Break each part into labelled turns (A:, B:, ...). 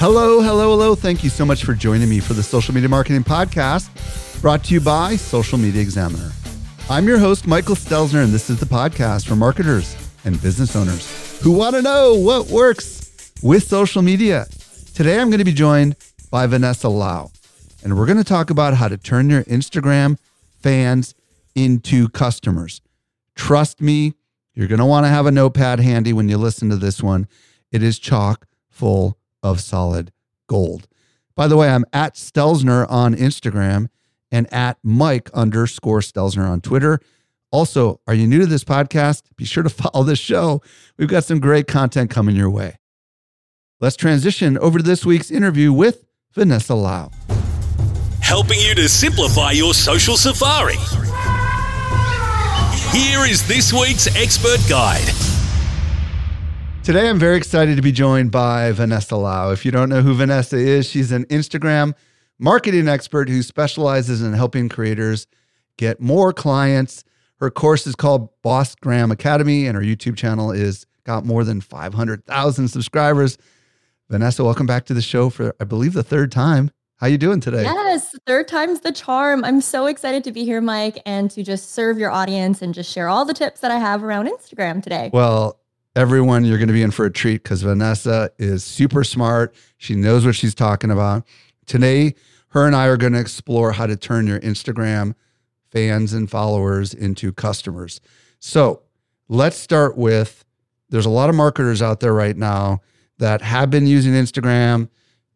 A: Hello, hello, hello. Thank you so much for joining me for the Social Media Marketing Podcast, brought to you by Social Media Examiner. I'm your host, Michael Stelzner, and this is the podcast for marketers and business owners who want to know what works with social media. Today, I'm going to be joined by Vanessa Lau, and we're going to talk about how to turn your Instagram fans into customers. Trust me, you're going to want to have a notepad handy when you listen to this one. It is chock full of solid gold. By the way, I'm at Stelzner on Instagram and at Mike underscore Stelzner on Twitter. Also, are you new to this podcast? Be sure to follow this show. We've got some great content coming your way. Let's transition over to this week's interview with Vanessa Lau.
B: Helping you to simplify your social safari. Here is this week's expert guide.
A: Today, I'm very excited to be joined by Vanessa Lau. If you don't know who Vanessa is, she's an Instagram marketing expert who specializes in helping creators get more clients. Her course is called Boss Gram Academy, and her YouTube channel is got more than 500,000 subscribers. Vanessa, welcome back to the show for, I believe, the third time. How are you doing today?
C: Yes, third time's the charm. I'm so excited to be here, Mike, and to just serve your audience and just share all the tips that I have around Instagram today.
A: Well, everyone, you're going to be in for a treat because Vanessa is super smart. She knows what she's talking about. Today, her and I are going to explore how to turn your Instagram fans and followers into customers. So let's start with there's a lot of marketers out there right now that have been using Instagram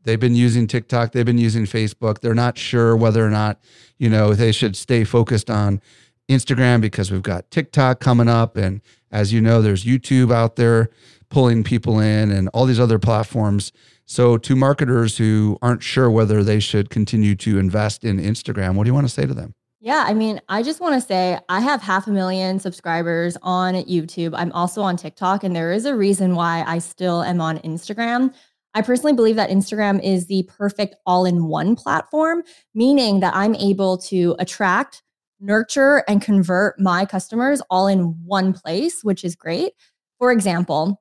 A: They've been using TikTok, they've been using Facebook. They're not sure whether or not, you know, they should stay focused on Instagram because we've got TikTok coming up and as you know, there's YouTube out there pulling people in and all these other platforms. So, to marketers who aren't sure whether they should continue to invest in Instagram, what do you want to say to them?
C: Yeah, I mean, I just want to say I have half a million subscribers on YouTube. I'm also on TikTok, and there is a reason why I still am on Instagram. I personally believe that Instagram is the perfect all in one platform, meaning that I'm able to attract, nurture, and convert my customers all in one place, which is great. For example,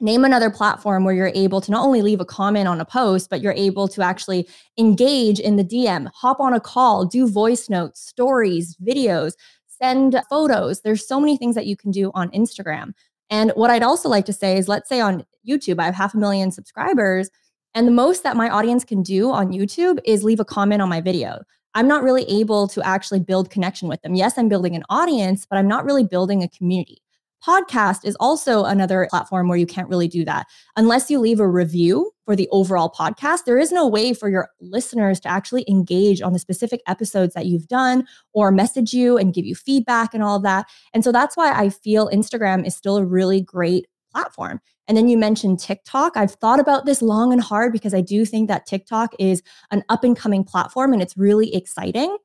C: name another platform where you're able to not only leave a comment on a post, but you're able to actually engage in the DM, hop on a call, do voice notes, stories, videos, send photos. There's so many things that you can do on Instagram. And what I'd also like to say is let's say on YouTube, I have half a million subscribers. And the most that my audience can do on YouTube is leave a comment on my video. I'm not really able to actually build connection with them. Yes, I'm building an audience, but I'm not really building a community. Podcast is also another platform where you can't really do that. Unless you leave a review for the overall podcast, there is no way for your listeners to actually engage on the specific episodes that you've done or message you and give you feedback and all of that. And so that's why I feel Instagram is still a really great platform. And then you mentioned TikTok. I've thought about this long and hard because I do think that TikTok is an up and coming platform and it's really exciting.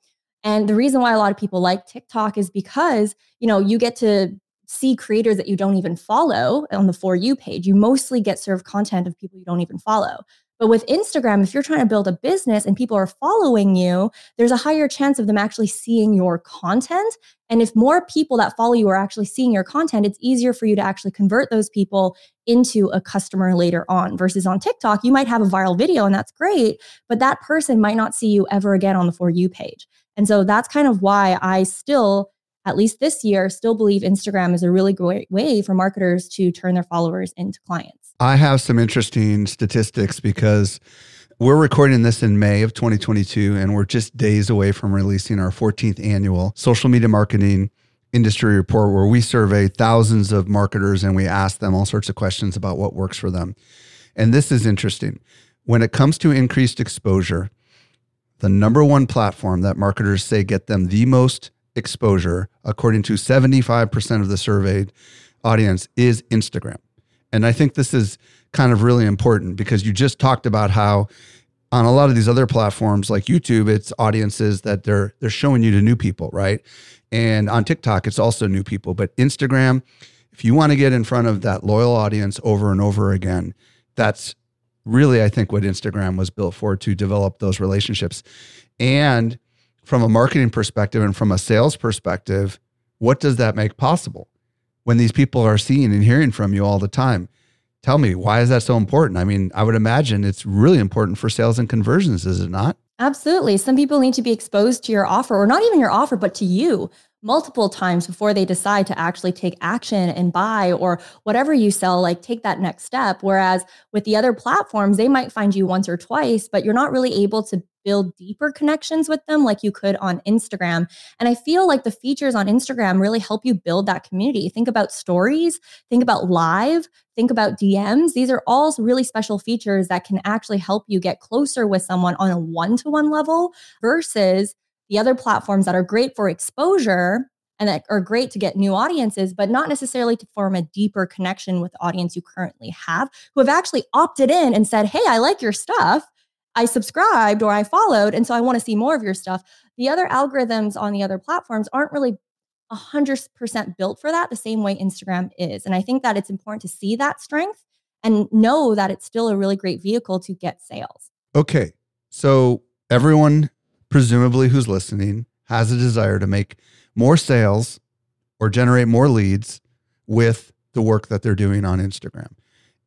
C: And the reason why a lot of people like TikTok is because, you know, you get to see creators that you don't even follow on the For You page. You mostly get served content of people you don't even follow. But with Instagram, if you're trying to build a business and people are following you, there's a higher chance of them actually seeing your content. And if more people that follow you are actually seeing your content, it's easier for you to actually convert those people into a customer later on. Versus on TikTok, you might have a viral video and that's great, but that person might not see you ever again on the For You page. And so that's kind of why I still at least this year, still believe Instagram is a really great way for marketers to turn their followers into clients.
A: I have some interesting statistics because we're recording this in May of 2022, and we're just days away from releasing our 14th annual social media marketing industry report where we survey thousands of marketers and we ask them all sorts of questions about what works for them. And this is interesting. When it comes to increased exposure, the number one platform that marketers say get them the most exposure, according to 75% of the surveyed audience, is Instagram. And I think this is kind of really important because you just talked about how on a lot of these other platforms like YouTube, it's audiences that they're they're showing you to new people, right? And on TikTok, it's also new people. But Instagram, if you want to get in front of that loyal audience over and over again, that's really I think what Instagram was built for to develop those relationships. And from a marketing perspective and from a sales perspective, what does that make possible? When these people are seeing and hearing from you all the time, Tell me, why is that so important? I mean, I would imagine it's really important for sales and conversions, is it not?
C: Absolutely. Some people need to be exposed to your offer, or not even your offer, but to you multiple times before they decide to actually take action and buy or whatever you sell, like take that next step. Whereas with the other platforms, they might find you once or twice, but you're not really able to build deeper connections with them like you could on Instagram. And I feel like the features on Instagram really help you build that community. Think about stories, think about live, think about DMs. These are all really special features that can actually help you get closer with someone on a one to one level versus the other platforms that are great for exposure and that are great to get new audiences, but not necessarily to form a deeper connection with the audience you currently have, who have actually opted in and said, Hey, I like your stuff. I subscribed or I followed. And so I want to see more of your stuff. The other algorithms on the other platforms aren't really 100% built for that the same way Instagram is. And I think that it's important to see that strength and know that it's still a really great vehicle to get sales.
A: Okay. So everyone, presumably who's listening, has a desire to make more sales or generate more leads with the work that they're doing on Instagram.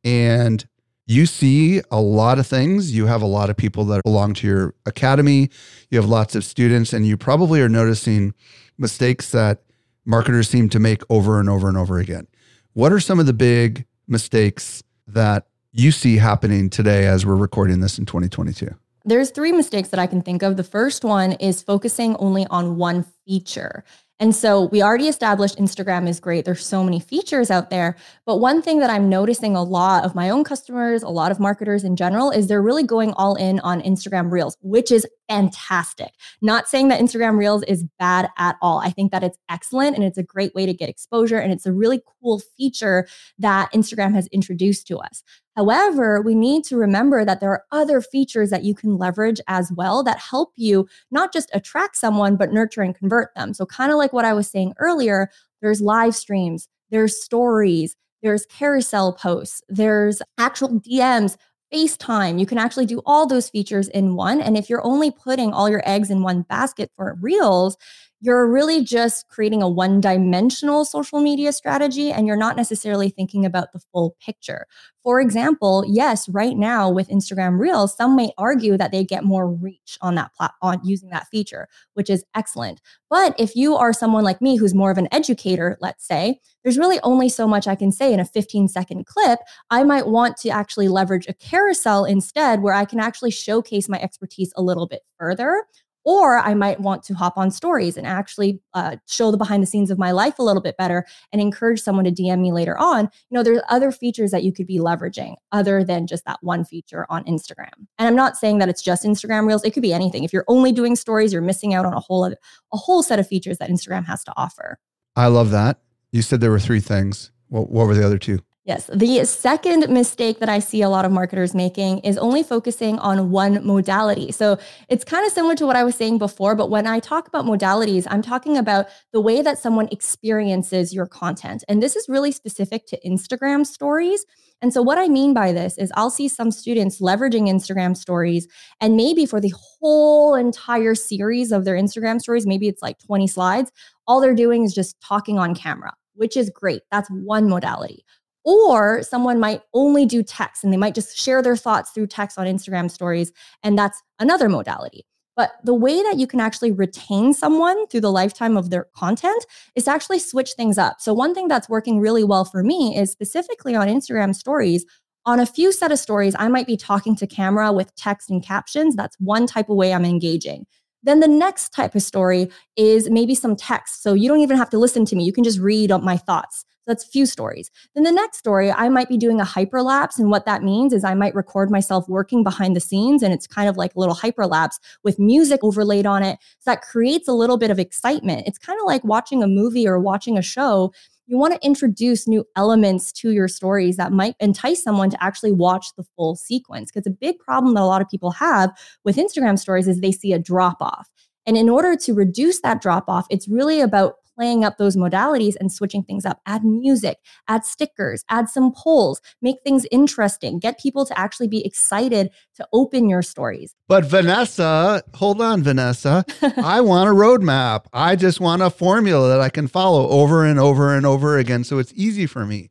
A: And you see a lot of things. You have a lot of people that belong to your academy. You have lots of students, and you probably are noticing mistakes that marketers seem to make over and over and over again. What are some of the big mistakes that you see happening today as we're recording this in 2022?
C: There's three mistakes that I can think of. The first one is focusing only on one feature. And so we already established Instagram is great. There's so many features out there. But one thing that I'm noticing a lot of my own customers, a lot of marketers in general, is they're really going all in on Instagram Reels, which is fantastic. Not saying that Instagram Reels is bad at all. I think that it's excellent and it's a great way to get exposure. And it's a really cool feature that Instagram has introduced to us. However, we need to remember that there are other features that you can leverage as well that help you not just attract someone, but nurture and convert them. So, kind of like what I was saying earlier, there's live streams, there's stories, there's carousel posts, there's actual DMs, FaceTime. You can actually do all those features in one. And if you're only putting all your eggs in one basket for Reels, you're really just creating a one dimensional social media strategy and you're not necessarily thinking about the full picture. For example, yes, right now with Instagram Reels, some may argue that they get more reach on that plat- on using that feature, which is excellent. But if you are someone like me who's more of an educator, let's say, there's really only so much I can say in a 15 second clip. I might want to actually leverage a carousel instead where I can actually showcase my expertise a little bit further or I might want to hop on stories and actually uh, show the behind the scenes of my life a little bit better and encourage someone to DM me later on. You know, there's other features that you could be leveraging other than just that one feature on Instagram. And I'm not saying that it's just Instagram Reels. It could be anything. If you're only doing stories, you're missing out on a whole other, a whole set of features that Instagram has to offer.
A: I love that. You said there were three things. What, what were the other two?
C: Yes. The second mistake that I see a lot of marketers making is only focusing on one modality. So it's kind of similar to what I was saying before, but when I talk about modalities, I'm talking about the way that someone experiences your content. And this is really specific to Instagram stories. And so, what I mean by this is, I'll see some students leveraging Instagram stories, and maybe for the whole entire series of their Instagram stories, maybe it's like 20 slides, all they're doing is just talking on camera, which is great. That's one modality. Or someone might only do text and they might just share their thoughts through text on Instagram stories. And that's another modality. But the way that you can actually retain someone through the lifetime of their content is to actually switch things up. So, one thing that's working really well for me is specifically on Instagram stories. On a few set of stories, I might be talking to camera with text and captions. That's one type of way I'm engaging. Then the next type of story is maybe some text. So you don't even have to listen to me. You can just read my thoughts. So that's a few stories. Then the next story, I might be doing a hyperlapse. And what that means is I might record myself working behind the scenes. And it's kind of like a little hyperlapse with music overlaid on it. So that creates a little bit of excitement. It's kind of like watching a movie or watching a show you want to introduce new elements to your stories that might entice someone to actually watch the full sequence. Because a big problem that a lot of people have with Instagram stories is they see a drop off. And in order to reduce that drop off, it's really about playing up those modalities and switching things up. Add music, add stickers, add some polls, make things interesting, get people to actually be excited to open your stories.
A: But Vanessa, hold on, Vanessa. I want a roadmap. I just want a formula that I can follow over and over and over again so it's easy for me.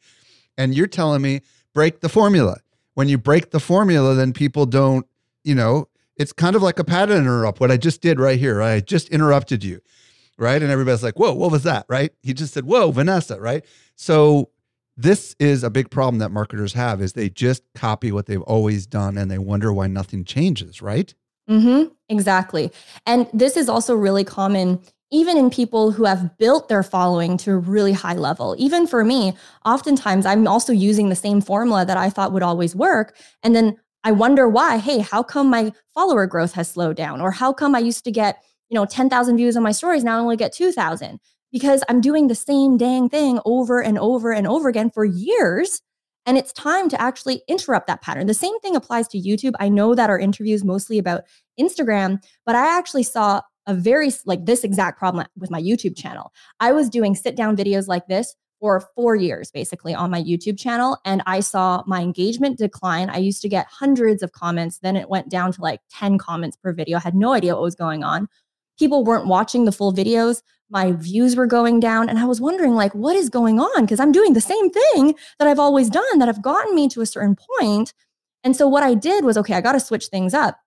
A: And you're telling me break the formula. When you break the formula, then people don't, you know, it's kind of like a pattern interrupt. What I just did right here, I just interrupted you right? And everybody's like, whoa, what was that, right? He just said, whoa, Vanessa, right? So this is a big problem that marketers have is they just copy what they've always done and they wonder why nothing changes, right?
C: Mm-hmm, exactly. And this is also really common even in people who have built their following to a really high level. Even for me, oftentimes I'm also using the same formula that I thought would always work. And then I wonder why, hey, how come my follower growth has slowed down? Or how come I used to get you know 10,000 views on my stories now I only get 2,000 because I'm doing the same dang thing over and over and over again for years and it's time to actually interrupt that pattern. The same thing applies to YouTube. I know that our interview is mostly about Instagram, but I actually saw a very like this exact problem with my YouTube channel. I was doing sit down videos like this for four years basically on my YouTube channel. And I saw my engagement decline. I used to get hundreds of comments. Then it went down to like 10 comments per video. I had no idea what was going on people weren't watching the full videos. My views were going down and i was wondering like what is going on? Because i'm doing the same thing that i've always done that have gotten me to a certain point. And so what i did was okay i got to switch things up.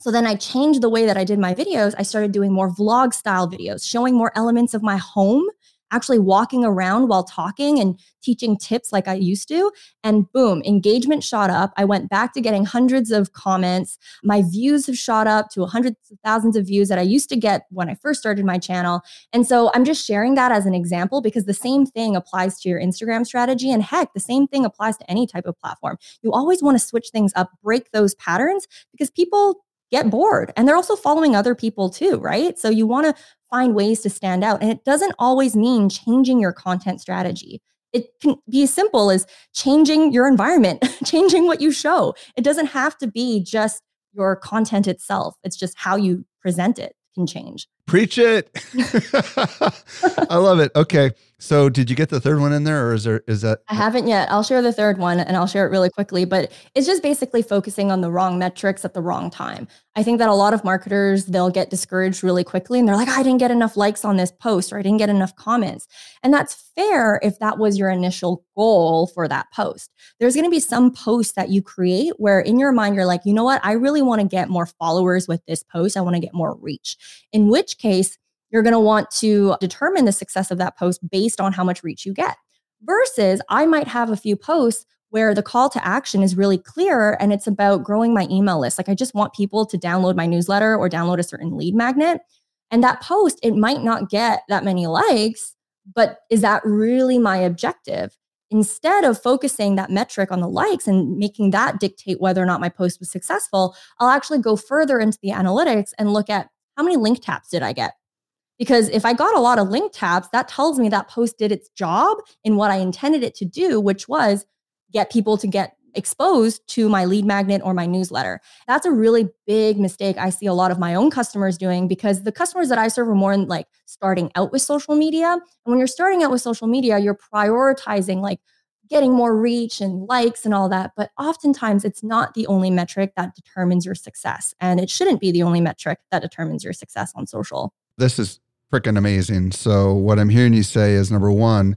C: So then i changed the way that i did my videos. I started doing more vlog style videos showing more elements of my home actually walking around while talking and teaching tips like I used to. And boom, engagement shot up. I went back to getting hundreds of comments. My views have shot up to hundreds of thousands of views that I used to get when I first started my channel. And so I'm just sharing that as an example because the same thing applies to your Instagram strategy. And heck, the same thing applies to any type of platform. You always want to switch things up, break those patterns because people get bored and they're also following other people too, right? So you want to find ways to stand out. And it doesn't always mean changing your content strategy. It can be as simple as changing your environment, changing what you show. It doesn't have to be just your content itself, it's just how you present it can change.
A: Preach it. I love it. Okay. So did you get the third one in there or is there is that
C: I haven't yet. I'll share the third one and I'll share it really quickly, but it's just basically focusing on the wrong metrics at the wrong time. I think that a lot of marketers they'll get discouraged really quickly and they're like I didn't get enough likes on this post or I didn't get enough comments. And that's fair if that was your initial goal for that post. There's going to be some posts that you create where in your mind you're like, "You know what? I really want to get more followers with this post. I want to get more reach." In which case you're going to want to determine the success of that post based on how much reach you get. Versus, I might have a few posts where the call to action is really clear and it's about growing my email list. Like, I just want people to download my newsletter or download a certain lead magnet. And that post, it might not get that many likes, but is that really my objective? Instead of focusing that metric on the likes and making that dictate whether or not my post was successful, I'll actually go further into the analytics and look at how many link taps did I get? Because if I got a lot of link taps, that tells me that post did its job in what I intended it to do, which was get people to get exposed to my lead magnet or my newsletter. That's a really big mistake I see a lot of my own customers doing because the customers that I serve are more in like starting out with social media. And when you're starting out with social media, you're prioritizing like getting more reach and likes and all that. But oftentimes it's not the only metric that determines your success. And it shouldn't be the only metric that determines your success on social.
A: This is freaking amazing. So, what I'm hearing you say is number one,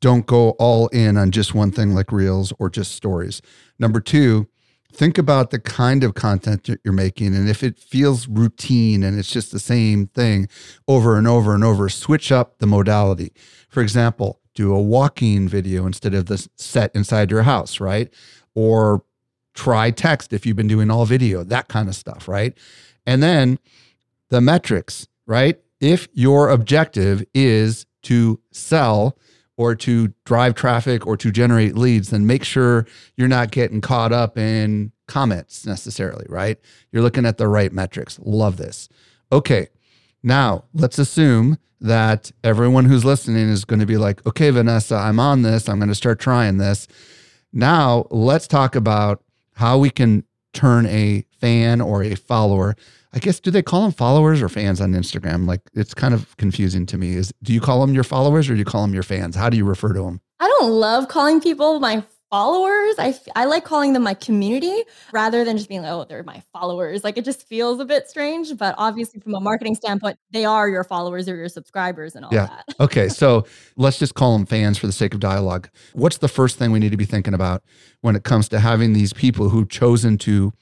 A: don't go all in on just one thing like reels or just stories. Number two, think about the kind of content that you're making. And if it feels routine and it's just the same thing over and over and over, switch up the modality. For example, do a walking video instead of the set inside your house, right? Or try text if you've been doing all video, that kind of stuff, right? And then the metrics, right? If your objective is to sell or to drive traffic or to generate leads, then make sure you're not getting caught up in comments necessarily, right? You're looking at the right metrics. Love this. Okay. Now, let's assume that everyone who's listening is going to be like, okay, Vanessa, I'm on this. I'm going to start trying this. Now, let's talk about how we can turn a fan or a follower. I guess do they call them followers or fans on Instagram? Like it's kind of confusing to me. Is do you call them your followers or do you call them your fans? How do you refer to them?
C: I don't love calling people my followers. I, I like calling them my community rather than just being like, oh, they're my followers. Like it just feels a bit strange. But obviously, from a marketing standpoint, they are your followers or your subscribers and all that. yeah. that.
A: okay. So let's just call them fans for the sake of dialogue. What's the first thing we need to be thinking about when it comes to having these people who've chosen to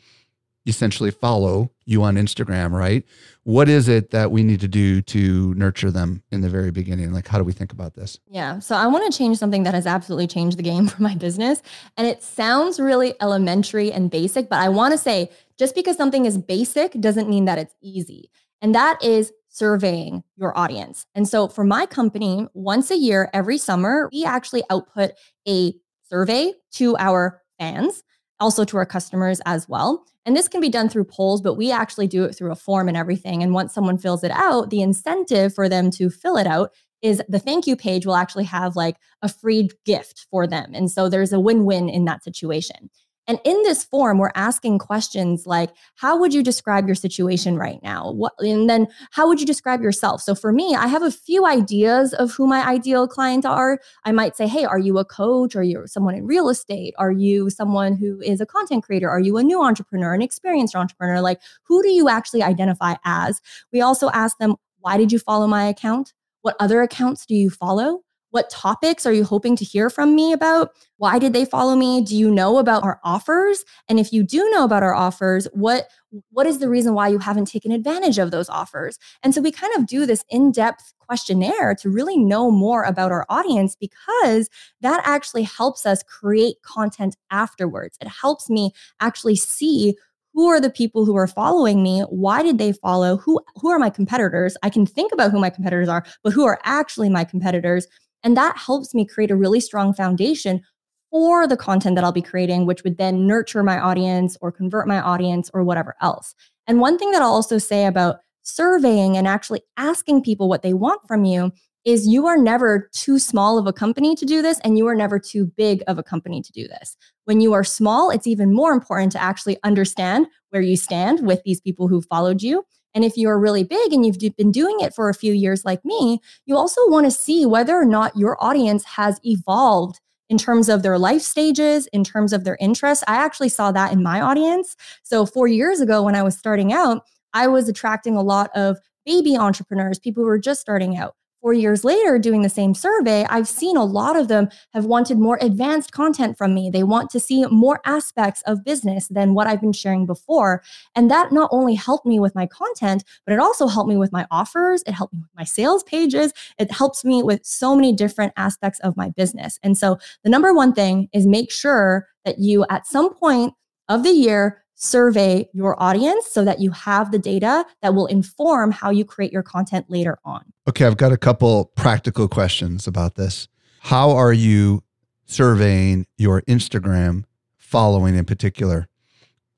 A: essentially follow you on Instagram, right? What is it that we need to do to nurture them in the very beginning? Like, how do we think about this?
C: Yeah. So, I want to change something that has absolutely changed the game for my business. And it sounds really elementary and basic, but I want to say just because something is basic doesn't mean that it's easy. And that is surveying your audience. And so, for my company, once a year, every summer, we actually output a survey to our fans also to our customers as well. And this can be done through polls, but we actually do it through a form and everything. And once someone fills it out, the incentive for them to fill it out is the thank you page will actually have like a free gift for them. And so there's a win win in that situation. And in this form, we're asking questions like, how would you describe your situation right now? What, and then how would you describe yourself? So for me, I have a few ideas of who my ideal client are. I might say, hey, are you a coach? Are you someone in real estate? Are you someone who is a content creator? Are you a new entrepreneur, an experienced entrepreneur? Like, who do you actually identify as? We also ask them, why did you follow my account? What other accounts do you follow? What topics are you hoping to hear from me about? Why did they follow me? Do you know about our offers? And if you do know about our offers, what what is the reason why you haven't taken advantage of those offers? And so we kind of do this in-depth questionnaire to really know more about our audience because that actually helps us create content afterwards. It helps me actually see who are the people who are following me why did they follow who who are my competitors i can think about who my competitors are but who are actually my competitors and that helps me create a really strong foundation for the content that I'll be creating, which would then nurture my audience or convert my audience or whatever else. And one thing that I'll also say about surveying and actually asking people what they want from you is you are never too small of a company to do this and you are never too big of a company to do this. When you are small, it's even more important to actually understand where you stand with these people who followed you and if you're really big and you've been doing it for a few years like me, you also want to see whether or not your audience has evolved in terms of their life stages, in terms of their interests. I actually saw that in my audience. So, four years ago, when I was starting out, I was attracting a lot of baby entrepreneurs, people who were just starting out four years later doing the same survey, I've seen a lot of them have wanted more advanced content from me. They want to see more aspects of business than what I've been sharing before. And that not only helped me with my content, but it also helped me with my offers. It helped me with my sales pages. It helps me with so many different aspects of my business. And so the number one thing is make sure that you at some point of the year survey your audience so that you have the data that will inform how you create your content later on.
A: Okay, I've got a couple practical questions about this. How are you surveying your Instagram following in particular?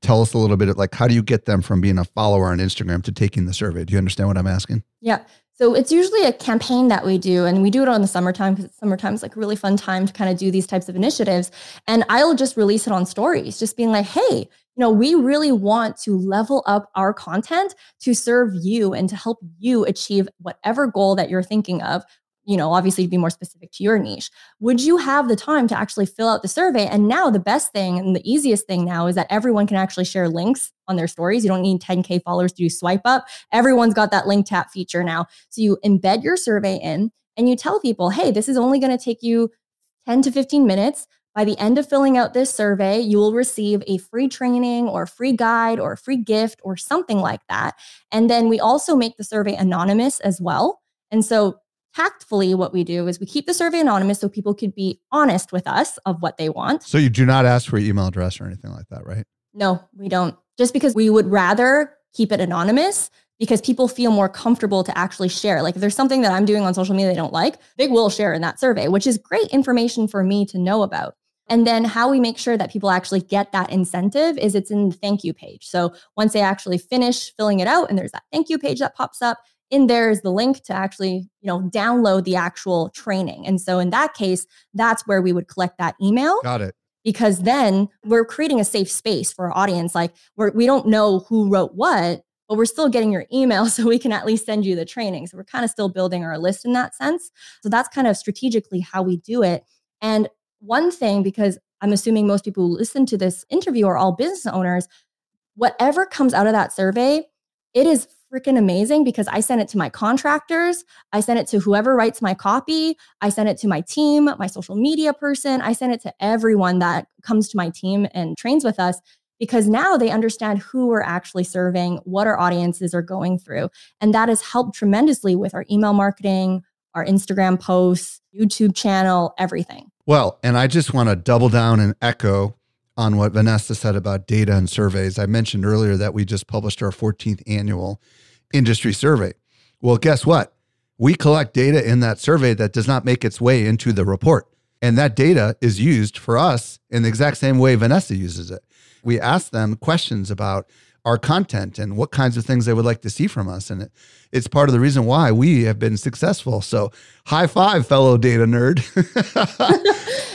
A: Tell us a little bit of like how do you get them from being a follower on Instagram to taking the survey? Do you understand what I'm asking?
C: Yeah. So it's usually a campaign that we do, and we do it on the summertime because summertime is like a really fun time to kind of do these types of initiatives. And I'll just release it on stories, just being like, hey, you know, we really want to level up our content to serve you and to help you achieve whatever goal that you're thinking of you know, obviously to be more specific to your niche. Would you have the time to actually fill out the survey? And now the best thing and the easiest thing now is that everyone can actually share links on their stories. You don't need 10K followers to do swipe up. Everyone's got that link tap feature now. So you embed your survey in and you tell people, hey, this is only going to take you 10 to 15 minutes. By the end of filling out this survey, you will receive a free training or a free guide or a free gift or something like that. And then we also make the survey anonymous as well. And so tactfully what we do is we keep the survey anonymous so people could be honest with us of what they want.
A: So you do not ask for your email address or anything like that, right?
C: No, we don't. Just because we would rather keep it anonymous because people feel more comfortable to actually share. Like if there's something that I'm doing on social media they don't like, they will share in that survey, which is great information for me to know about. And then how we make sure that people actually get that incentive is it's in the thank you page. So once they actually finish filling it out and there's that thank you page that pops up, in there is the link to actually, you know, download the actual training. And so in that case, that's where we would collect that email.
A: Got it.
C: Because then we're creating a safe space for our audience. Like we're, we don't know who wrote what, but we're still getting your email so we can at least send you the training. So we're kind of still building our list in that sense. So that's kind of strategically how we do it. And one thing, because I'm assuming most people who listen to this interview are all business owners, whatever comes out of that survey, it is freaking amazing because I send it to my contractors, I send it to whoever writes my copy, I send it to my team, my social media person, I send it to everyone that comes to my team and trains with us because now they understand who we're actually serving, what our audiences are going through. And that has helped tremendously with our email marketing, our Instagram posts, YouTube channel, everything.
A: Well, and I just want to double down and echo on what Vanessa said about data and surveys. I mentioned earlier that we just published our 14th annual industry survey. Well, guess what? We collect data in that survey that does not make its way into the report. And that data is used for us in the exact same way Vanessa uses it. We ask them questions about our content and what kinds of things they would like to see from us. And it, it's part of the reason why we have been successful. So, high five, fellow data nerd.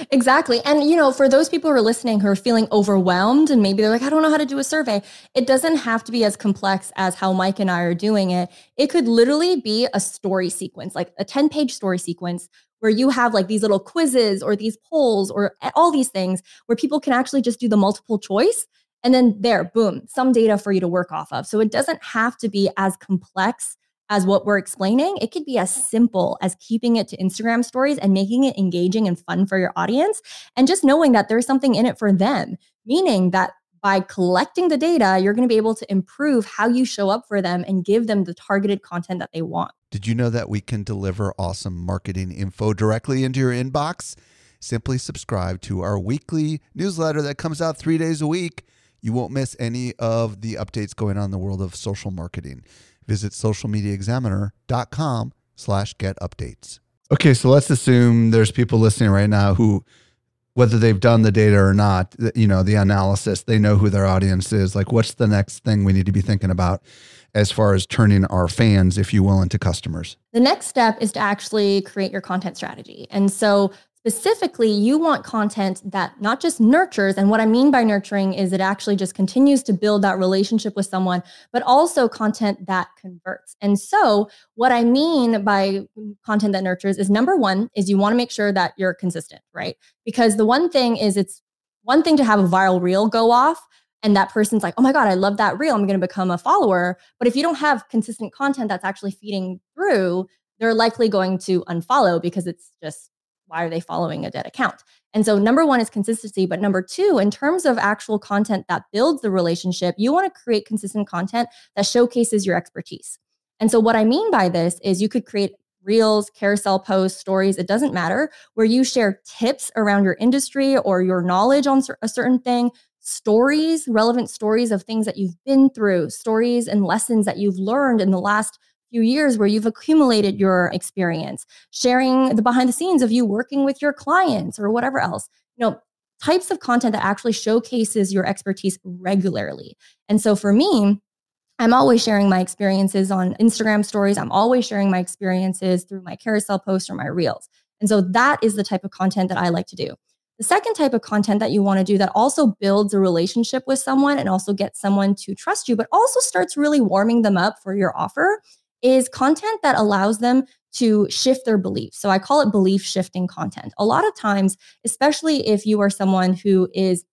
C: exactly. And, you know, for those people who are listening who are feeling overwhelmed and maybe they're like, I don't know how to do a survey, it doesn't have to be as complex as how Mike and I are doing it. It could literally be a story sequence, like a 10 page story sequence where you have like these little quizzes or these polls or all these things where people can actually just do the multiple choice and then there, boom, some data for you to work off of. So it doesn't have to be as complex as what we're explaining. It could be as simple as keeping it to Instagram stories and making it engaging and fun for your audience. And just knowing that there's something in it for them, meaning that by collecting the data, you're going to be able to improve how you show up for them and give them the targeted content that they want.
A: Did you know that we can deliver awesome marketing info directly into your inbox? Simply subscribe to our weekly newsletter that comes out three days a week. You won't miss any of the updates going on in the world of social marketing. Visit socialmediaexaminer.com slash get updates. Okay, so let's assume there's people listening right now who, whether they've done the data or not, you know, the analysis, they know who their audience is. Like, what's the next thing we need to be thinking about as far as turning our fans, if you will, into customers?
C: The next step is to actually create your content strategy. And so Specifically, you want content that not just nurtures, and what I mean by nurturing is it actually just continues to build that relationship with someone, but also content that converts. And so, what I mean by content that nurtures is number one, is you want to make sure that you're consistent, right? Because the one thing is, it's one thing to have a viral reel go off, and that person's like, oh my God, I love that reel. I'm going to become a follower. But if you don't have consistent content that's actually feeding through, they're likely going to unfollow because it's just why are they following a dead account? And so, number one is consistency. But number two, in terms of actual content that builds the relationship, you want to create consistent content that showcases your expertise. And so, what I mean by this is you could create reels, carousel posts, stories, it doesn't matter, where you share tips around your industry or your knowledge on a certain thing, stories, relevant stories of things that you've been through, stories and lessons that you've learned in the last few years where you've accumulated your experience, sharing the behind the scenes of you working with your clients or whatever else. You know, types of content that actually showcases your expertise regularly. And so for me, I'm always sharing my experiences on Instagram stories. I'm always sharing my experiences through my carousel posts or my reels. And so that is the type of content that I like to do. The second type of content that you want to do that also builds a relationship with someone and also gets someone to trust you, but also starts really warming them up for your offer is content that allows them to shift their beliefs. So I call it belief shifting content. A lot of times, especially if you are someone who is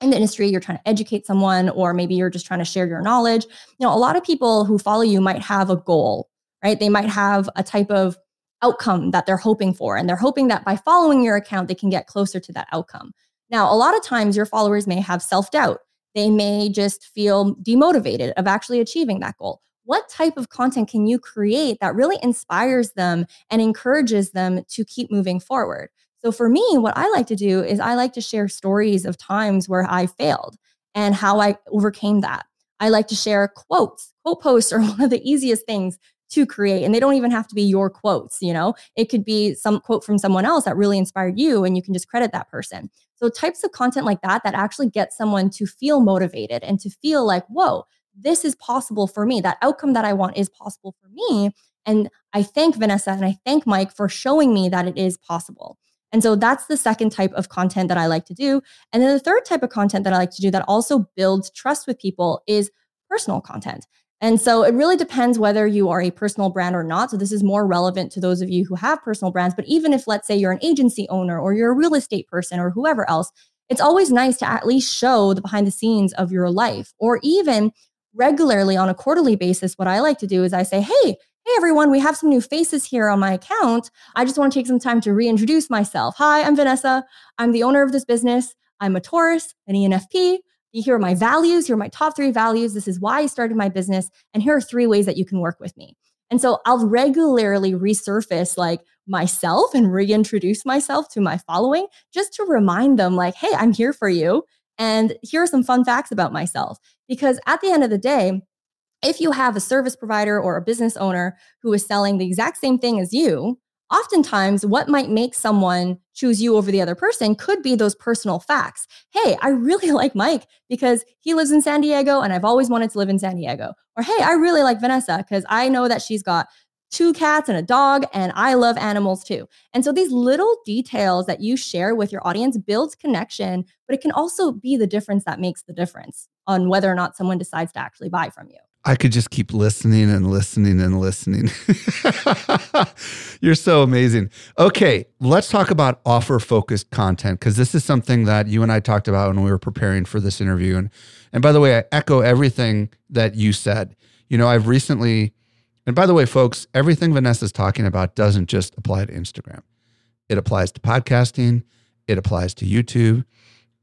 C: in the industry, you're trying to educate someone, or maybe you're just trying to share your knowledge. You know, a lot of people who follow you might have a goal, right? They might have a type of outcome that they're hoping for, and they're hoping that by following your account, they can get closer to that outcome. Now, a lot of times your followers may have self doubt. They may just feel demotivated of actually achieving that goal what type of content can you create that really inspires them and encourages them to keep moving forward? So for me, what I like to do is I like to share stories of times where I failed and how I overcame that. I like to share quotes, quote posts are one of the easiest things to create and they don't even have to be your quotes you know it could be some quote from someone else that really inspired you and you can just credit that person so types of content like that that actually get someone to feel motivated and to feel like whoa this is possible for me that outcome that i want is possible for me and i thank vanessa and i thank mike for showing me that it is possible and so that's the second type of content that I like to do. And then the third type of content that I like to do that also builds trust with people is personal content. And so it really depends whether you are a personal brand or not. So this is more relevant to those of you who have personal brands. But even if, let's say, you're an agency owner or you're a real estate person or whoever else, it's always nice to at least show the behind the scenes of your life or even regularly on a quarterly basis. What I like to do is I say, hey, Hey everyone, we have some new faces here on my account. I just want to take some time to reintroduce myself. Hi, I'm Vanessa. I'm the owner of this business. I'm a Taurus, an ENFP. Here are my values. Here are my top three values. This is why I started my business. And here are three ways that you can work with me. And so I'll regularly resurface like myself and reintroduce myself to my following just to remind them, like, hey, I'm here for you. And here are some fun facts about myself. Because at the end of the day, if you have a service provider or a business owner who is selling the exact same thing as you, oftentimes what might make someone choose you over the other person could be those personal facts. Hey, I really like Mike because he lives in San Diego and I've always wanted to live in San Diego. Or hey, I really like Vanessa because I know that she's got two cats and a dog and I love animals too. And so these little details that you share with your audience builds connection, but it can also be the difference that makes the difference on whether or not someone decides to actually buy from you.
A: I could just keep listening and listening and listening. You're so amazing. Okay, let's talk about offer focused content because this is something that you and I talked about when we were preparing for this interview. And and by the way, I echo everything that you said. You know, I've recently, and by the way, folks, everything Vanessa's talking about doesn't just apply to Instagram. It applies to podcasting. It applies to YouTube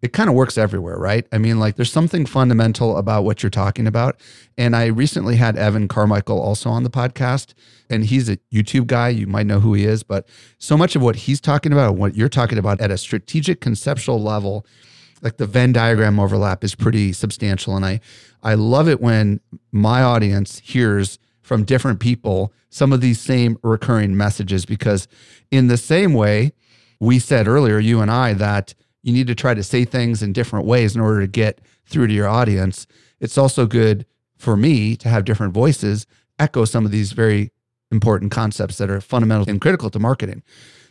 A: it kind of works everywhere, right? I mean, like there's something fundamental about what you're talking about. And I recently had Evan Carmichael also on the podcast, and he's a YouTube guy. You might know who he is, but so much of what he's talking about, what you're talking about at a strategic conceptual level, like the Venn diagram overlap is pretty substantial. And I, I love it when my audience hears from different people some of these same recurring messages because in the same way, we said earlier, you and I, that you need to try to say things in different ways in order to get through to your audience. It's also good for me to have different voices echo some of these very important concepts that are fundamental and critical to marketing.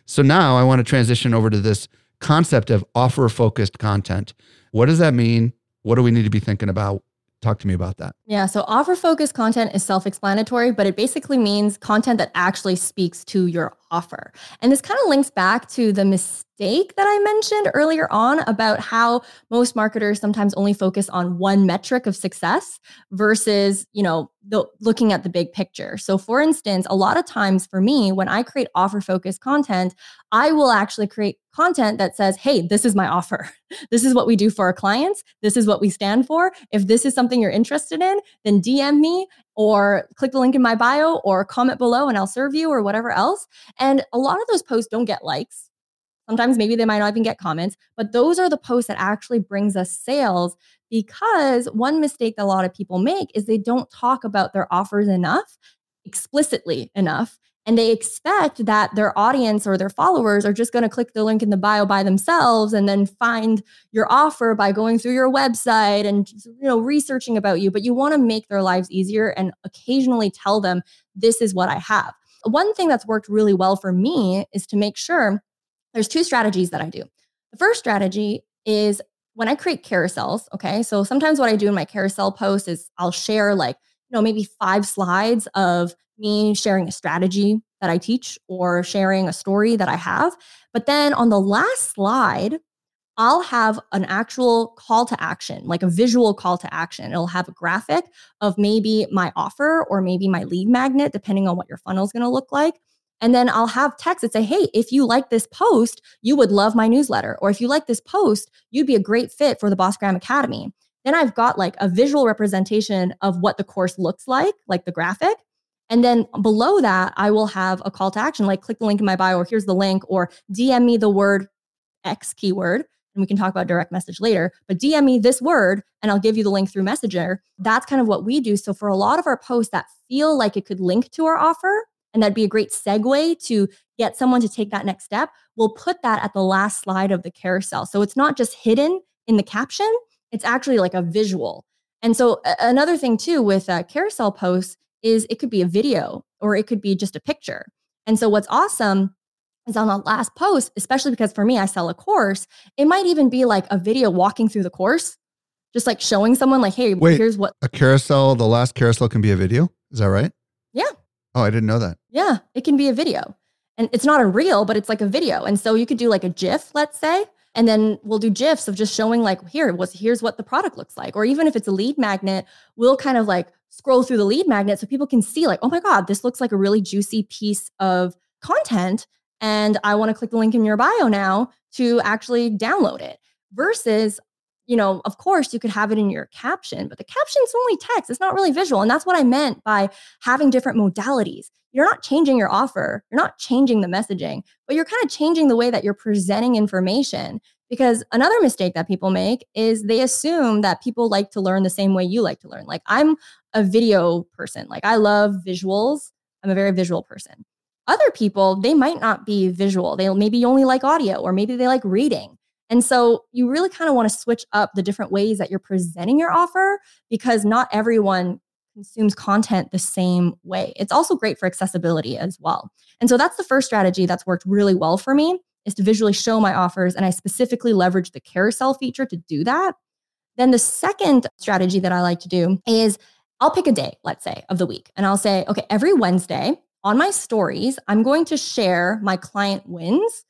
A: So now I want to transition over to this concept of offer focused content. What does that mean? What do we need to be thinking about? Talk to me about that.
C: Yeah. So offer focused content is self explanatory, but it basically means content that actually speaks to your offer. And this kind of links back to the mistake that I mentioned earlier on about how most marketers sometimes only focus on one metric of success versus, you know, the, looking at the big picture. So for instance, a lot of times for me, when I create offer focused content, I will actually create content that says, hey, this is my offer. this is what we do for our clients. This is what we stand for. If this is something you're interested in, then DM me or click the link in my bio or comment below and I'll serve you or whatever else. And a lot of those posts don't get likes. Sometimes maybe they might not even get comments, but those are the posts that actually brings us sales because one mistake that a lot of people make is they don't talk about their offers enough explicitly enough and they expect that their audience or their followers are just going to click the link in the bio by themselves and then find your offer by going through your website and you know researching about you but you want to make their lives easier and occasionally tell them this is what I have. One thing that's worked really well for me is to make sure there's two strategies that I do. The first strategy is when I create carousels, okay? So sometimes what I do in my carousel post is I'll share like, you know, maybe five slides of me sharing a strategy that I teach or sharing a story that I have. But then on the last slide, I'll have an actual call to action, like a visual call to action. It'll have a graphic of maybe my offer or maybe my lead magnet, depending on what your funnel is going to look like. And then I'll have text that say, hey, if you like this post, you would love my newsletter. Or if you like this post, you'd be a great fit for the Boss Gram Academy. Then I've got like a visual representation of what the course looks like, like the graphic. And then below that, I will have a call to action like click the link in my bio, or here's the link, or DM me the word X keyword and we can talk about direct message later, but DM me this word and I'll give you the link through Messenger. That's kind of what we do. So for a lot of our posts that feel like it could link to our offer, and that'd be a great segue to get someone to take that next step, we'll put that at the last slide of the carousel. So it's not just hidden in the caption, it's actually like a visual. And so another thing too with uh, carousel posts is it could be a video or it could be just a picture. And so what's awesome is on the last post, especially because for me, I sell a course, it might even be like a video walking through the course, just like showing someone, like, hey,
A: Wait,
C: here's what
A: a carousel, the last carousel can be a video. Is that right?
C: Yeah.
A: Oh, I didn't know that.
C: Yeah, it can be a video. And it's not a reel, but it's like a video. And so you could do like a GIF, let's say, and then we'll do GIFs of just showing like here was here's what the product looks like. Or even if it's a lead magnet, we'll kind of like scroll through the lead magnet so people can see like, oh my God, this looks like a really juicy piece of content. And I want to click the link in your bio now to actually download it. Versus, you know, of course you could have it in your caption, but the caption's only text. It's not really visual. And that's what I meant by having different modalities. You're not changing your offer, you're not changing the messaging, but you're kind of changing the way that you're presenting information. Because another mistake that people make is they assume that people like to learn the same way you like to learn. Like I'm a video person, like I love visuals. I'm a very visual person. Other people, they might not be visual. They maybe only like audio or maybe they like reading. And so you really kind of want to switch up the different ways that you're presenting your offer because not everyone consumes content the same way. It's also great for accessibility as well. And so that's the first strategy that's worked really well for me is to visually show my offers and I specifically leverage the carousel feature to do that. Then the second strategy that I like to do is I'll pick a day, let's say, of the week and I'll say, okay, every Wednesday on my stories, I'm going to share my client wins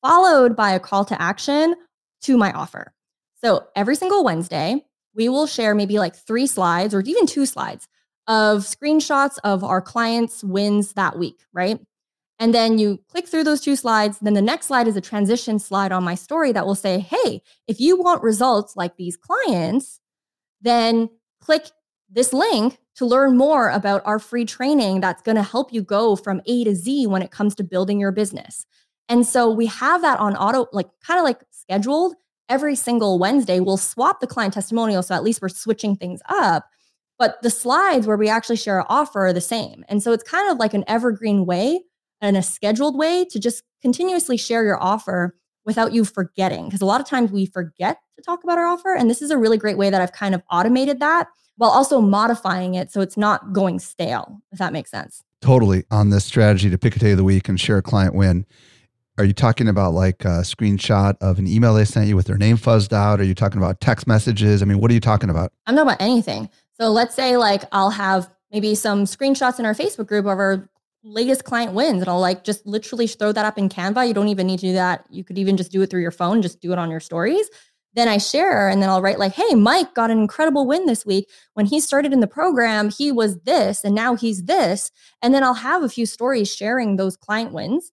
C: followed by a call to action to my offer. So every single Wednesday, we will share maybe like three slides or even two slides of screenshots of our clients' wins that week, right? And then you click through those two slides. Then the next slide is a transition slide on my story that will say, hey, if you want results like these clients, then click this link to learn more about our free training that's going to help you go from A to Z when it comes to building your business. And so we have that on auto, like kind of like scheduled every single Wednesday. We'll swap the client testimonial. So at least we're switching things up. But the slides where we actually share our offer are the same. And so it's kind of like an evergreen way and a scheduled way to just continuously share your offer without you forgetting. Because a lot of times we forget to talk about our offer. And this is a really great way that I've kind of automated that while also modifying it so it's not going stale, if that makes sense.
A: Totally. On this strategy to pick a day of the week and share a client win, are you talking about like a screenshot of an email they sent you with their name fuzzed out? Are you talking about text messages? I mean, what are you talking about?
C: I'm talking about anything. So let's say like I'll have maybe some screenshots in our Facebook group of our latest client wins and I'll like just literally throw that up in Canva. You don't even need to do that. You could even just do it through your phone, just do it on your stories. Then I share and then I'll write like, "Hey, Mike got an incredible win this week. When he started in the program, he was this and now he's this." And then I'll have a few stories sharing those client wins.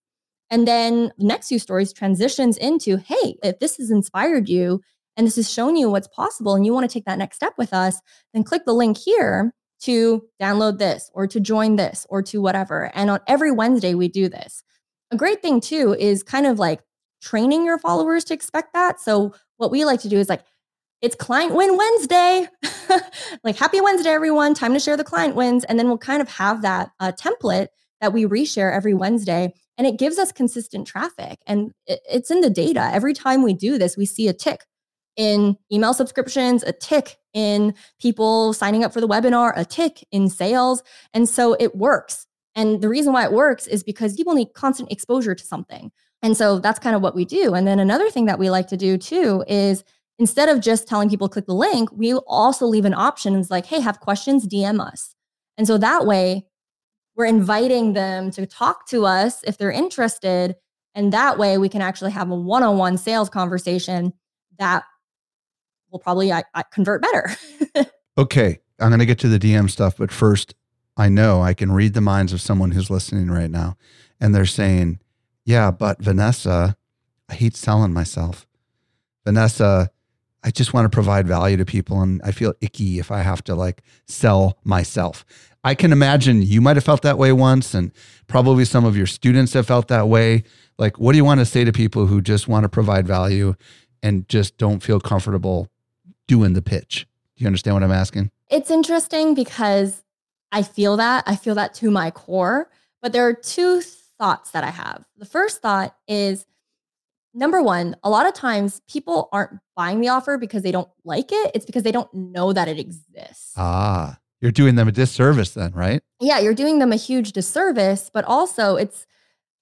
C: And then the next few stories transitions into, hey, if this has inspired you and this has shown you what's possible and you want to take that next step with us, then click the link here to download this or to join this or to whatever. And on every Wednesday, we do this. A great thing too is kind of like training your followers to expect that. So, what we like to do is like, it's client win Wednesday. like, happy Wednesday, everyone. Time to share the client wins. And then we'll kind of have that uh, template that we reshare every Wednesday and it gives us consistent traffic. And it's in the data. Every time we do this, we see a tick in email subscriptions, a tick in people signing up for the webinar, a tick in sales. And so it works. And the reason why it works is because people need constant exposure to something. And so that's kind of what we do. And then another thing that we like to do too is instead of just telling people click the link, we also leave an option. It's like, hey, have questions, DM us. And so that way we're inviting them to talk to us if they're interested. And that way we can actually have a one on one sales conversation that will probably I, I convert better.
A: okay. I'm going to get to the DM stuff. But first, I know I can read the minds of someone who's listening right now. And they're saying, yeah, but Vanessa, I hate selling myself. Vanessa, I just want to provide value to people and I feel icky if I have to like sell myself. I can imagine you might have felt that way once, and probably some of your students have felt that way. Like, what do you want to say to people who just want to provide value and just don't feel comfortable doing the pitch. Do you understand what I'm asking?
C: It's interesting because I feel that. I feel that to my core. But there are two thoughts that I have. The first thought is number one, a lot of times people aren't buying the offer because they don't like it. It's because they don't know that it exists.
A: Ah, you're doing them a disservice then, right?
C: Yeah, you're doing them a huge disservice, but also it's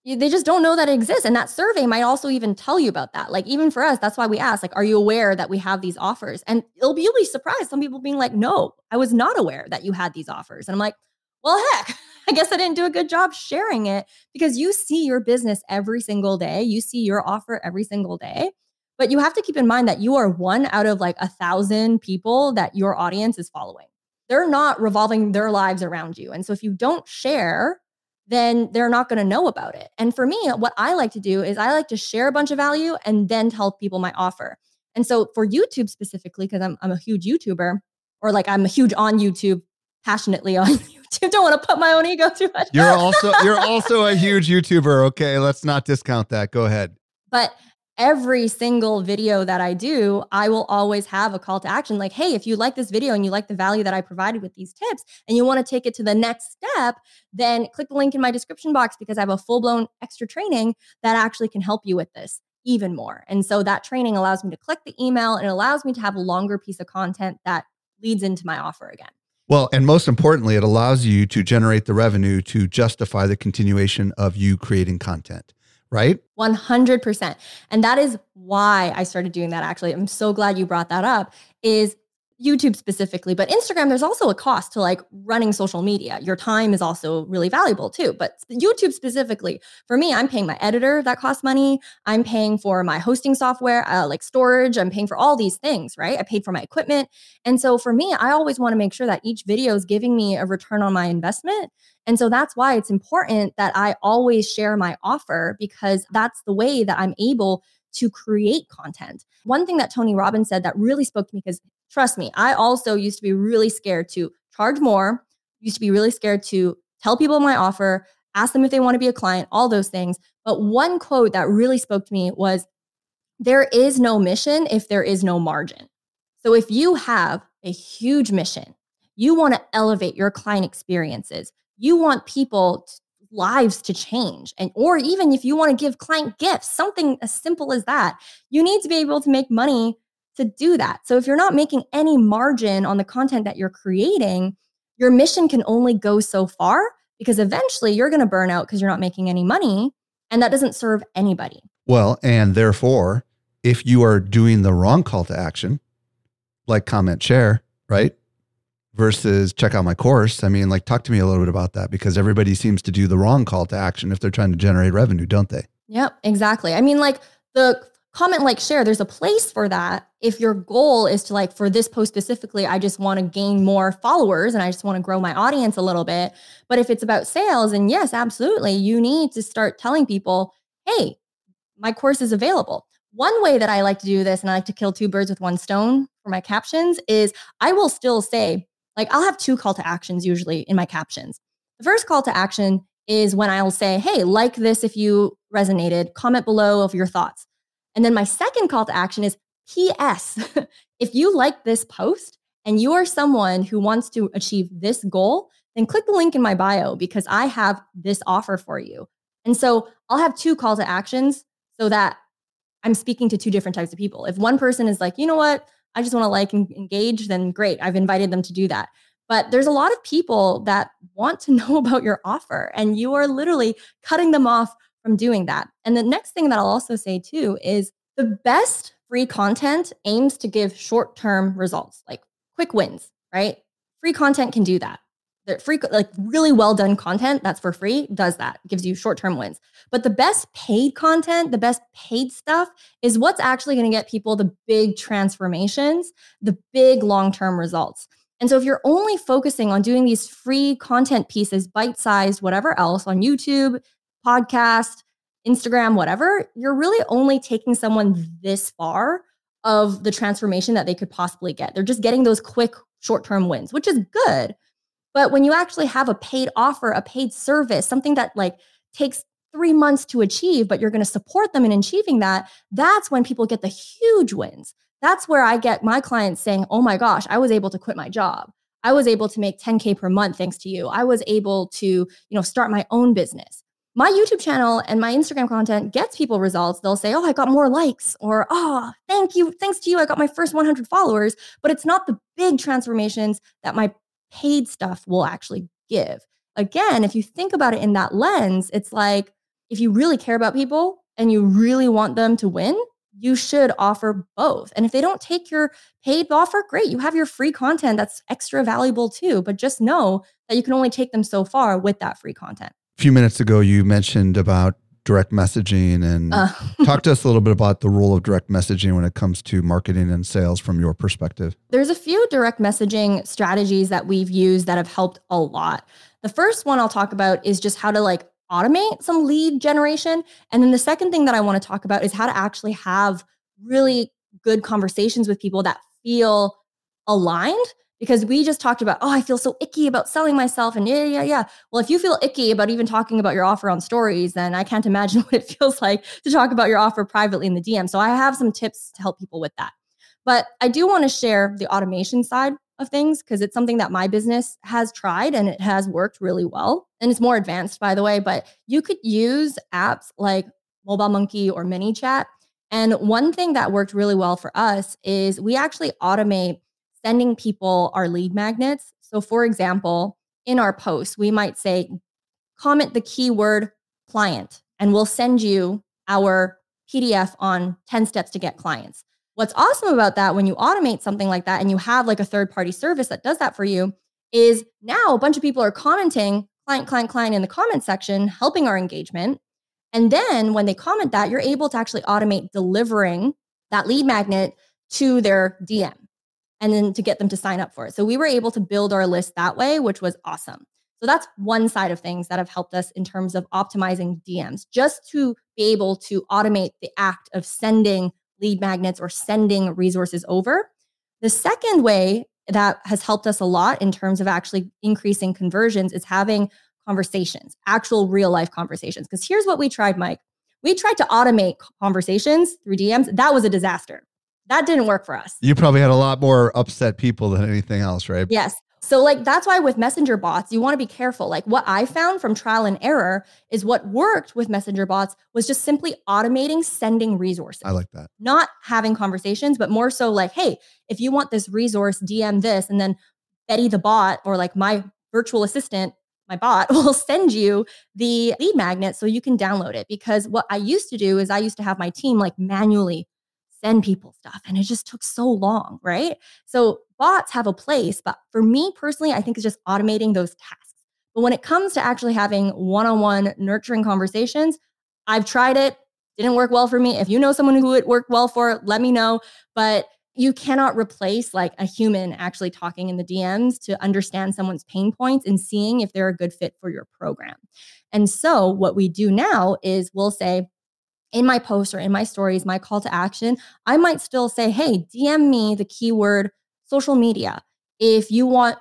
C: they just don't know that it exists. And that survey might also even tell you about that. Like, even for us, that's why we ask, like, are you aware that we have these offers? And it'll be, you'll be surprised. Some people being like, no, I was not aware that you had these offers. And I'm like, well, heck, I guess I didn't do a good job sharing it because you see your business every single day. You see your offer every single day. But you have to keep in mind that you are one out of like a thousand people that your audience is following. They're not revolving their lives around you. And so if you don't share, then they're not going to know about it. And for me, what I like to do is I like to share a bunch of value and then tell people my offer. And so for YouTube specifically, because I'm, I'm a huge YouTuber, or like I'm a huge on YouTube, passionately on. Don't want to put my own ego too much.
A: You're also you're also a huge YouTuber. Okay, let's not discount that. Go ahead.
C: But every single video that I do, I will always have a call to action like, hey, if you like this video and you like the value that I provided with these tips and you want to take it to the next step, then click the link in my description box because I have a full blown extra training that actually can help you with this even more. And so that training allows me to click the email and it allows me to have a longer piece of content that leads into my offer again.
A: Well, and most importantly, it allows you to generate the revenue to justify the continuation of you creating content right?
C: 100%. And that is why I started doing that actually. I'm so glad you brought that up is YouTube specifically, but Instagram, there's also a cost to like running social media. Your time is also really valuable too. But YouTube specifically, for me, I'm paying my editor that costs money. I'm paying for my hosting software, uh, like storage. I'm paying for all these things, right? I paid for my equipment. And so for me, I always want to make sure that each video is giving me a return on my investment. And so that's why it's important that I always share my offer because that's the way that I'm able to create content. One thing that Tony Robbins said that really spoke to me because trust me, I also used to be really scared to charge more, used to be really scared to tell people my offer, ask them if they want to be a client, all those things. But one quote that really spoke to me was there is no mission if there is no margin. So if you have a huge mission, you want to elevate your client experiences, you want people lives to change and or even if you want to give client gifts something as simple as that you need to be able to make money to do that. So if you're not making any margin on the content that you're creating, your mission can only go so far because eventually you're going to burn out because you're not making any money and that doesn't serve anybody.
A: Well, and therefore, if you are doing the wrong call to action, like comment share, right? Versus check out my course. I mean, like talk to me a little bit about that because everybody seems to do the wrong call to action if they're trying to generate revenue, don't they?
C: Yep, exactly. I mean, like the comment, like, share. There's a place for that. If your goal is to, like, for this post specifically, I just want to gain more followers and I just want to grow my audience a little bit. But if it's about sales, and yes, absolutely, you need to start telling people, hey, my course is available. One way that I like to do this, and I like to kill two birds with one stone for my captions, is I will still say, like, I'll have two call to actions usually in my captions. The first call to action is when I'll say, hey, like this if you resonated, comment below of your thoughts. And then my second call to action is P.S. if you like this post and you are someone who wants to achieve this goal, then click the link in my bio because I have this offer for you. And so I'll have two call to actions so that I'm speaking to two different types of people. If one person is like, you know what, I just want to like and engage, then great. I've invited them to do that. But there's a lot of people that want to know about your offer, and you are literally cutting them off from doing that. And the next thing that I'll also say too is the best free content aims to give short term results, like quick wins, right? Free content can do that. The free, like really well done content that's for free does that, gives you short term wins. But the best paid content, the best paid stuff is what's actually going to get people the big transformations, the big long term results. And so if you're only focusing on doing these free content pieces, bite sized, whatever else on YouTube, podcast, Instagram, whatever, you're really only taking someone this far of the transformation that they could possibly get. They're just getting those quick short term wins, which is good. But when you actually have a paid offer, a paid service, something that like takes three months to achieve, but you're going to support them in achieving that, that's when people get the huge wins. That's where I get my clients saying, Oh my gosh, I was able to quit my job. I was able to make 10K per month thanks to you. I was able to, you know, start my own business. My YouTube channel and my Instagram content gets people results. They'll say, Oh, I got more likes, or Oh, thank you. Thanks to you, I got my first 100 followers. But it's not the big transformations that my paid stuff will actually give. Again, if you think about it in that lens, it's like if you really care about people and you really want them to win, you should offer both. And if they don't take your paid offer, great. You have your free content that's extra valuable too. But just know that you can only take them so far with that free content.
A: A few minutes ago, you mentioned about direct messaging and uh. talk to us a little bit about the role of direct messaging when it comes to marketing and sales from your perspective.
C: There's a few direct messaging strategies that we've used that have helped a lot. The first one I'll talk about is just how to like automate some lead generation. And then the second thing that I want to talk about is how to actually have really good conversations with people that feel aligned because we just talked about, oh, I feel so icky about selling myself. And yeah, yeah, yeah. Well, if you feel icky about even talking about your offer on stories, then I can't imagine what it feels like to talk about your offer privately in the DM. So I have some tips to help people with that. But I do want to share the automation side of things because it's something that my business has tried and it has worked really well. And it's more advanced, by the way, but you could use apps like Mobile Monkey or ManyChat. And one thing that worked really well for us is we actually automate sending people our lead magnets. So, for example, in our post, we might say, comment the keyword client, and we'll send you our PDF on 10 steps to get clients. What's awesome about that when you automate something like that and you have like a third party service that does that for you is now a bunch of people are commenting client, client, client in the comment section, helping our engagement. And then when they comment that, you're able to actually automate delivering that lead magnet to their DM and then to get them to sign up for it. So we were able to build our list that way, which was awesome. So that's one side of things that have helped us in terms of optimizing DMs, just to be able to automate the act of sending lead magnets or sending resources over. The second way that has helped us a lot in terms of actually increasing conversions is having conversations, actual real life conversations. Because here's what we tried, Mike. We tried to automate conversations through DMs. That was a disaster. That didn't work for us.
A: You probably had a lot more upset people than anything else, right?
C: Yes. So, like, that's why with messenger bots, you want to be careful. Like, what I found from trial and error is what worked with messenger bots was just simply automating sending resources.
A: I like that.
C: Not having conversations, but more so like, hey, if you want this resource, DM this. And then Betty the bot or like my virtual assistant, my bot will send you the lead magnet so you can download it. Because what I used to do is I used to have my team like manually send people stuff and it just took so long, right? So bots have a place, but for me personally, I think it's just automating those tasks. But when it comes to actually having one-on-one nurturing conversations, I've tried it, didn't work well for me. If you know someone who it worked well for, let me know, but you cannot replace like a human actually talking in the DMs to understand someone's pain points and seeing if they're a good fit for your program. And so what we do now is we'll say, in my post or in my stories, my call to action, I might still say, hey, DM me the keyword social media if you want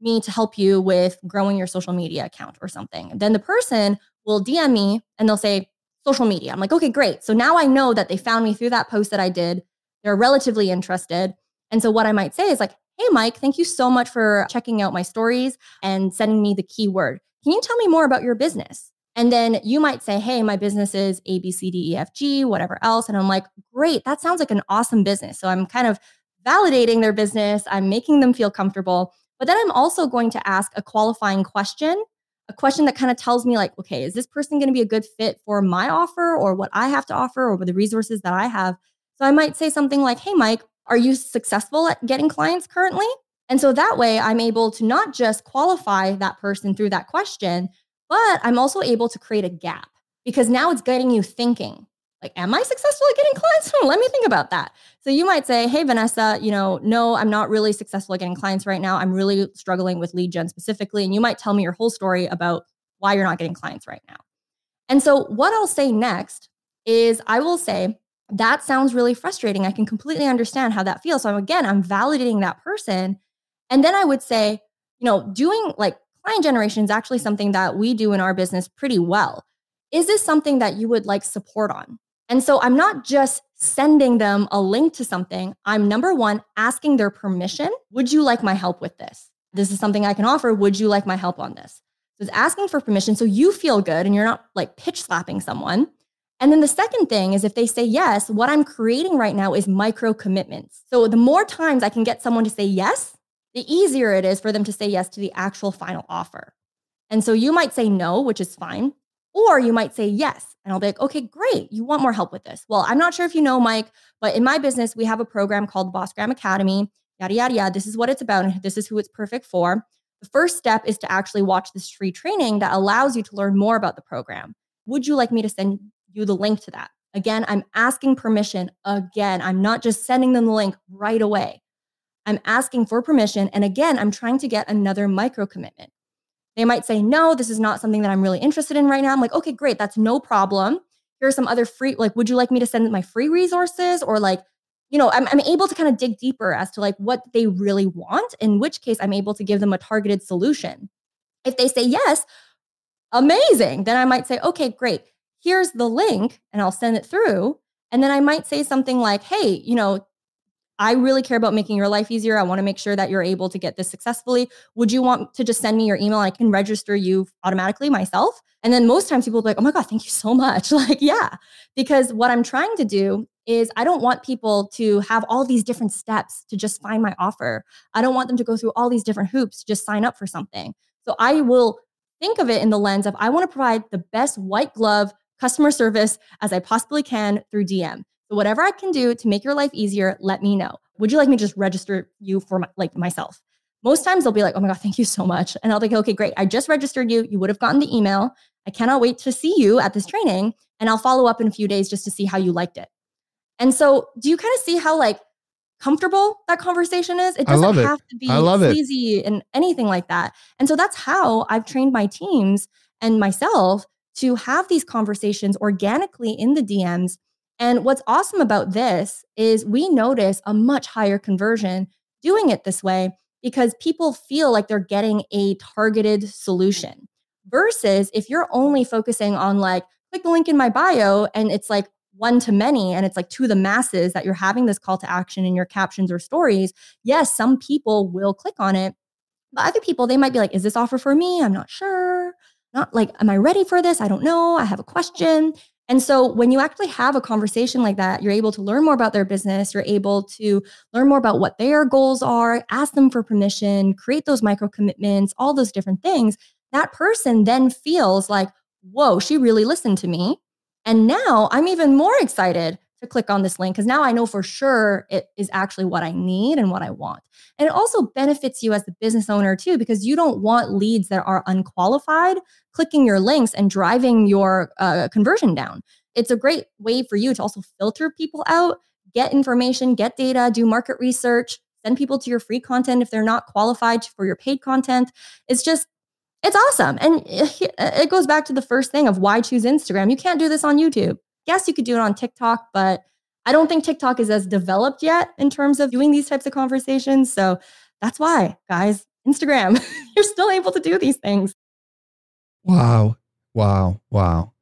C: me to help you with growing your social media account or something. Then the person will DM me and they'll say, social media. I'm like, okay, great. So now I know that they found me through that post that I did. They're relatively interested. And so what I might say is like, hey, Mike, thank you so much for checking out my stories and sending me the keyword. Can you tell me more about your business? And then you might say, Hey, my business is A, B, C, D, E, F, G, whatever else. And I'm like, Great, that sounds like an awesome business. So I'm kind of validating their business, I'm making them feel comfortable. But then I'm also going to ask a qualifying question, a question that kind of tells me, like, okay, is this person going to be a good fit for my offer or what I have to offer or the resources that I have? So I might say something like, Hey, Mike, are you successful at getting clients currently? And so that way I'm able to not just qualify that person through that question, but I'm also able to create a gap because now it's getting you thinking like, am I successful at getting clients? Hmm, let me think about that. So you might say, hey, Vanessa, you know, no, I'm not really successful at getting clients right now. I'm really struggling with lead gen specifically. And you might tell me your whole story about why you're not getting clients right now. And so what I'll say next is I will say, that sounds really frustrating. I can completely understand how that feels. So again, I'm validating that person. And then I would say, you know, doing like client generation is actually something that we do in our business pretty well. is this something that you would like support on? And so I'm not just sending them a link to something. I'm number one, asking their permission. Would you like my help with this? This is something I can offer. Would you like my help on this? So it's asking for permission so you feel good and you're not like pitch slapping someone. And then the second thing is if they say yes, what I'm creating right now is micro commitments. So the more times I can get someone to say yes, the easier it is for them to say yes to the actual final offer. And so you might say no, which is fine. Or you might say yes. And I'll be like, okay, great. You want more help with this. Well, I'm not sure if you know, Mike, but in my business, we have a program called Bossgram Academy. Yada, yada, yada. This is what it's about. And this is who it's perfect for. The first step is to actually watch this free training that allows you to learn more about the program. Would you like me to send you the link to that? Again, I'm asking permission. Again, I'm not just sending them the link right away. I'm asking for permission. And again, I'm trying to get another micro commitment. They might say, no, this is not something that I'm really interested in right now. I'm like, okay, great. That's no problem. Here are some other free, like, would you like me to send my free resources? Or like, you know, I'm, I'm able to kind of dig deeper as to like what they really want, in which case I'm able to give them a targeted solution. If they say yes, amazing. Then I might say, okay, great. Here's the link and I'll send it through. And then I might say something like, hey, you know, I really care about making your life easier. I want to make sure that you're able to get this successfully. Would you want to just send me your email? I can register you automatically myself. And then most times people will be like, oh my God, thank you so much. like, yeah. Because what I'm trying to do is I don't want people to have all these different steps to just find my offer. I don't want them to go through all these different hoops to just sign up for something. So I will think of it in the lens of I want to provide the best white glove customer service as I possibly can through DM. So whatever I can do to make your life easier, let me know. Would you like me to just register you for my, like myself? Most times they'll be like, "Oh my god, thank you so much," and I'll be like, "Okay, great. I just registered you. You would have gotten the email. I cannot wait to see you at this training, and I'll follow up in a few days just to see how you liked it." And so, do you kind of see how like comfortable that conversation is? It doesn't have it. to be sleazy it. and anything like that. And so that's how I've trained my teams and myself to have these conversations organically in the DMs and what's awesome about this is we notice a much higher conversion doing it this way because people feel like they're getting a targeted solution versus if you're only focusing on like, click the link in my bio and it's like one to many and it's like to the masses that you're having this call to action in your captions or stories. Yes, some people will click on it, but other people, they might be like, is this offer for me? I'm not sure. Not like, am I ready for this? I don't know. I have a question. And so when you actually have a conversation like that, you're able to learn more about their business, you're able to learn more about what their goals are, ask them for permission, create those micro commitments, all those different things. That person then feels like, whoa, she really listened to me. And now I'm even more excited to click on this link because now I know for sure it is actually what I need and what I want. And it also benefits you as the business owner too, because you don't want leads that are unqualified clicking your links and driving your uh, conversion down. It's a great way for you to also filter people out, get information, get data, do market research, send people to your free content if they're not qualified for your paid content. It's just, it's awesome. And it goes back to the first thing of why choose Instagram. You can't do this on YouTube. Yes, you could do it on TikTok, but I don't think TikTok is as developed yet in terms of doing these types of conversations. So that's why, guys, Instagram, you're still able to do these things.
A: Wow. Wow. Wow.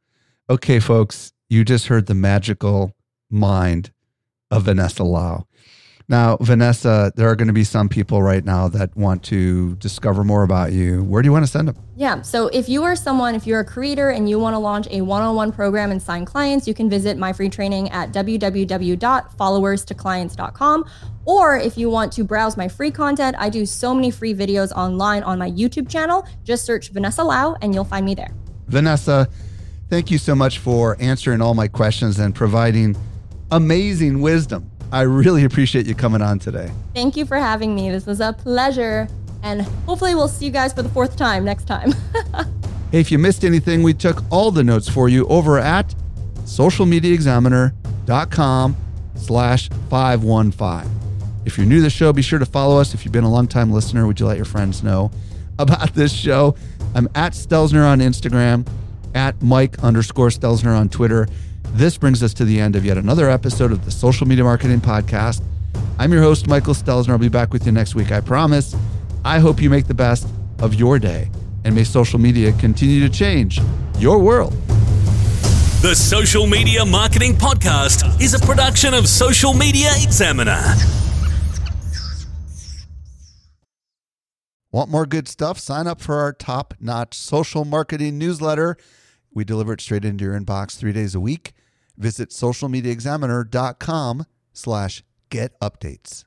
A: Okay, folks, you just heard the magical mind of Vanessa Lau. Now, Vanessa, there are going to be some people right now that want to discover more about you. Where do you want to send them?
C: Yeah. So, if you are someone, if you're a creator and you want to launch a one on one program and sign clients, you can visit my free training at www.followerstoclients.com. Or if you want to browse my free content, I do so many free videos online on my YouTube channel. Just search Vanessa Lau and you'll find me there.
A: Vanessa, thank you so much for answering all my questions and providing amazing wisdom I really appreciate you coming on today.
C: Thank you for having me. This was a pleasure. And hopefully, we'll see you guys for the fourth time next time.
A: hey, if you missed anything, we took all the notes for you over at socialmediaexaminer.com slash 515. If you're new to the show, be sure to follow us. If you've been a long time listener, would you let your friends know about this show? I'm at Stelzner on Instagram, at Mike underscore Stelzner on Twitter. This brings us to the end of yet another episode of the Social Media Marketing Podcast. I'm your host, Michael Stelzner. I'll be back with you next week, I promise. I hope you make the best of your day and may social media continue to change your world.
B: The Social Media Marketing Podcast is a production of Social Media Examiner.
A: Want more good stuff? Sign up for our top notch social marketing newsletter. We deliver it straight into your inbox three days a week. Visit socialmediaexaminer.com slash get updates.